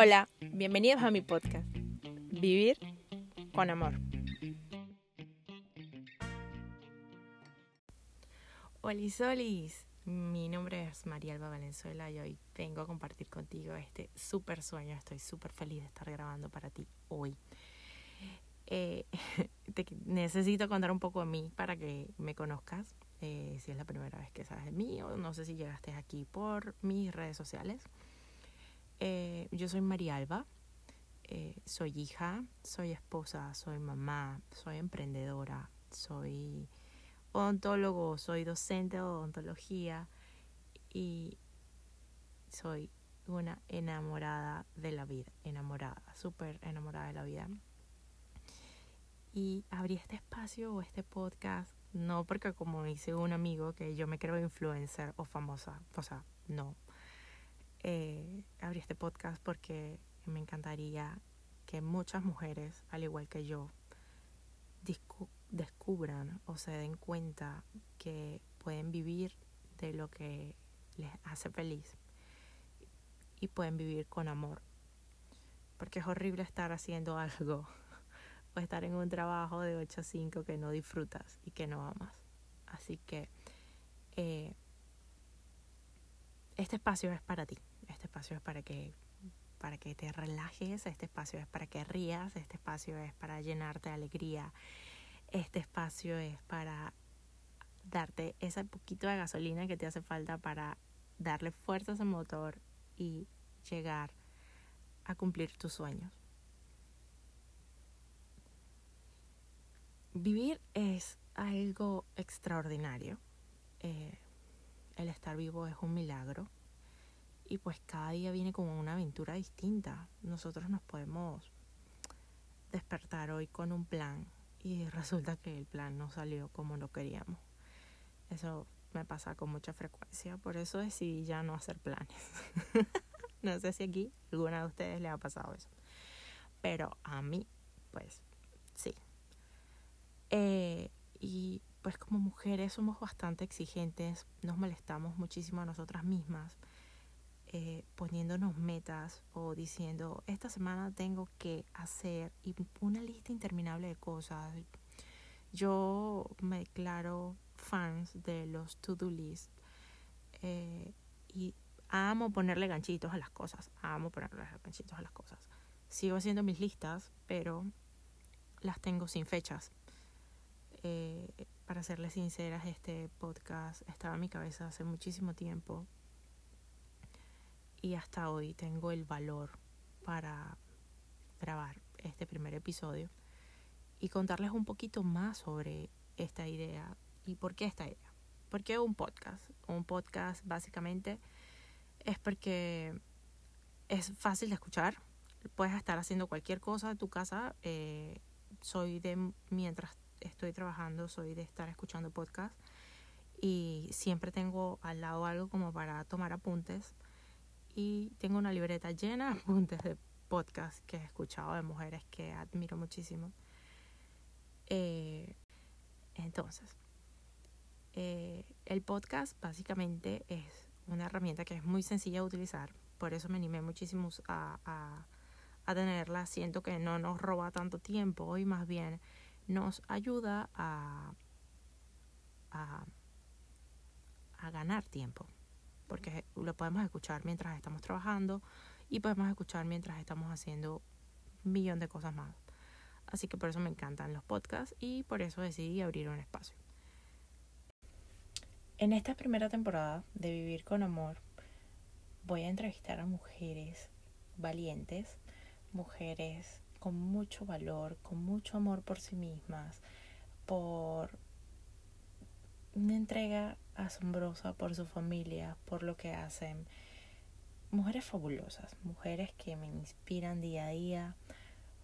Hola, bienvenidos a mi podcast, Vivir con Amor. Hola Solis, mi nombre es María Alba Valenzuela y hoy vengo a compartir contigo este súper sueño. Estoy súper feliz de estar grabando para ti hoy. Eh, te necesito contar un poco de mí para que me conozcas. Eh, si es la primera vez que sabes de mí o no sé si llegaste aquí por mis redes sociales. Eh, yo soy María Alba, eh, soy hija, soy esposa, soy mamá, soy emprendedora, soy odontólogo, soy docente de odontología y soy una enamorada de la vida, enamorada, súper enamorada de la vida. Y abrí este espacio o este podcast, no porque como dice un amigo que yo me creo influencer o famosa, o sea, no, eh, abrí este podcast porque me encantaría que muchas mujeres, al igual que yo, descubran o se den cuenta que pueden vivir de lo que les hace feliz y pueden vivir con amor. Porque es horrible estar haciendo algo o estar en un trabajo de 8 a 5 que no disfrutas y que no amas. Así que eh, este espacio es para ti. Este espacio es para que para que te relajes, este espacio es para que rías, este espacio es para llenarte de alegría, este espacio es para darte ese poquito de gasolina que te hace falta para darle fuerza a ese motor y llegar a cumplir tus sueños. Vivir es algo extraordinario. Eh, el estar vivo es un milagro y pues cada día viene como una aventura distinta. Nosotros nos podemos despertar hoy con un plan y resulta que el plan no salió como lo queríamos. Eso me pasa con mucha frecuencia, por eso decidí ya no hacer planes. no sé si aquí alguna de ustedes le ha pasado eso, pero a mí, pues sí. Eh, y pues como mujeres somos bastante exigentes, nos molestamos muchísimo a nosotras mismas eh, poniéndonos metas o diciendo, esta semana tengo que hacer y una lista interminable de cosas. Yo me declaro fans de los to-do list eh, y amo ponerle ganchitos a las cosas, amo ponerle ganchitos a las cosas. Sigo haciendo mis listas, pero las tengo sin fechas. Eh, para serles sinceras, este podcast estaba en mi cabeza hace muchísimo tiempo y hasta hoy tengo el valor para grabar este primer episodio y contarles un poquito más sobre esta idea y por qué esta idea. ¿Por qué un podcast? Un podcast básicamente es porque es fácil de escuchar, puedes estar haciendo cualquier cosa en tu casa. Eh, soy de, mientras estoy trabajando, soy de estar escuchando podcast y siempre tengo al lado algo como para tomar apuntes y tengo una libreta llena de apuntes de podcast que he escuchado de mujeres que admiro muchísimo. Eh, entonces, eh, el podcast básicamente es una herramienta que es muy sencilla de utilizar, por eso me animé muchísimo a, a, a tenerla. Siento que no nos roba tanto tiempo y más bien nos ayuda a, a, a ganar tiempo porque lo podemos escuchar mientras estamos trabajando y podemos escuchar mientras estamos haciendo un millón de cosas más. Así que por eso me encantan los podcasts y por eso decidí abrir un espacio. En esta primera temporada de Vivir con Amor voy a entrevistar a mujeres valientes, mujeres con mucho valor, con mucho amor por sí mismas, por una entrega asombrosa por su familia, por lo que hacen. Mujeres fabulosas, mujeres que me inspiran día a día,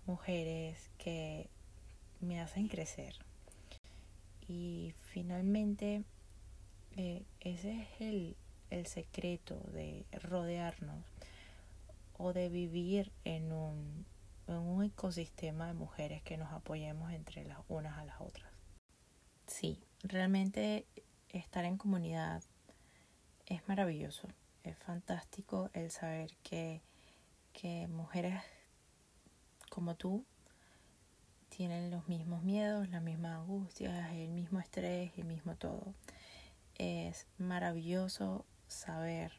mujeres que me hacen crecer. Y finalmente, eh, ese es el, el secreto de rodearnos o de vivir en un, en un ecosistema de mujeres que nos apoyemos entre las unas a las otras. Sí, realmente estar en comunidad es maravilloso. Es fantástico el saber que que mujeres como tú tienen los mismos miedos, las mismas angustias, el mismo estrés, el mismo todo. Es maravilloso saber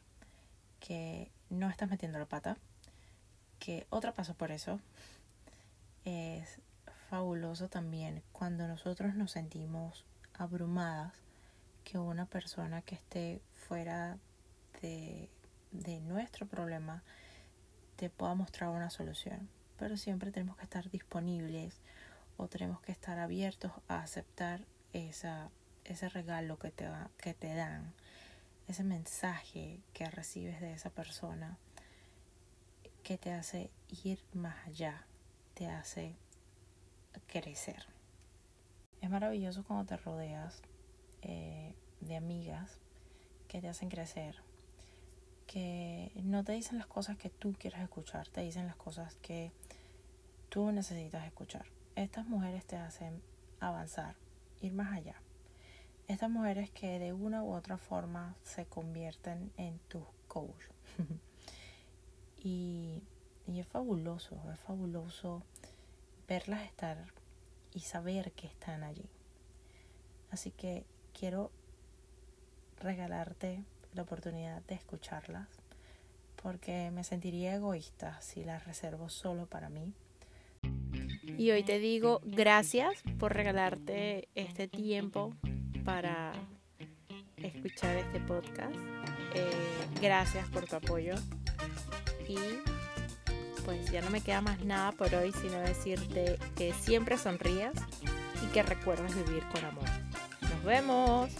que no estás metiendo la pata, que otra pasó por eso. Es fabuloso también cuando nosotros nos sentimos abrumadas que una persona que esté fuera de, de nuestro problema te pueda mostrar una solución. Pero siempre tenemos que estar disponibles o tenemos que estar abiertos a aceptar esa, ese regalo que te, que te dan, ese mensaje que recibes de esa persona que te hace ir más allá, te hace crecer. Es maravilloso cuando te rodeas eh, de amigas que te hacen crecer, que no te dicen las cosas que tú quieres escuchar, te dicen las cosas que tú necesitas escuchar. Estas mujeres te hacen avanzar, ir más allá. Estas mujeres que de una u otra forma se convierten en tu coach. y, y es fabuloso, es fabuloso verlas estar y saber que están allí. Así que quiero regalarte la oportunidad de escucharlas porque me sentiría egoísta si las reservo solo para mí. Y hoy te digo gracias por regalarte este tiempo para escuchar este podcast. Eh, gracias por tu apoyo. Pues ya no me queda más nada por hoy, sino decirte que siempre sonrías y que recuerdes vivir con amor. Nos vemos.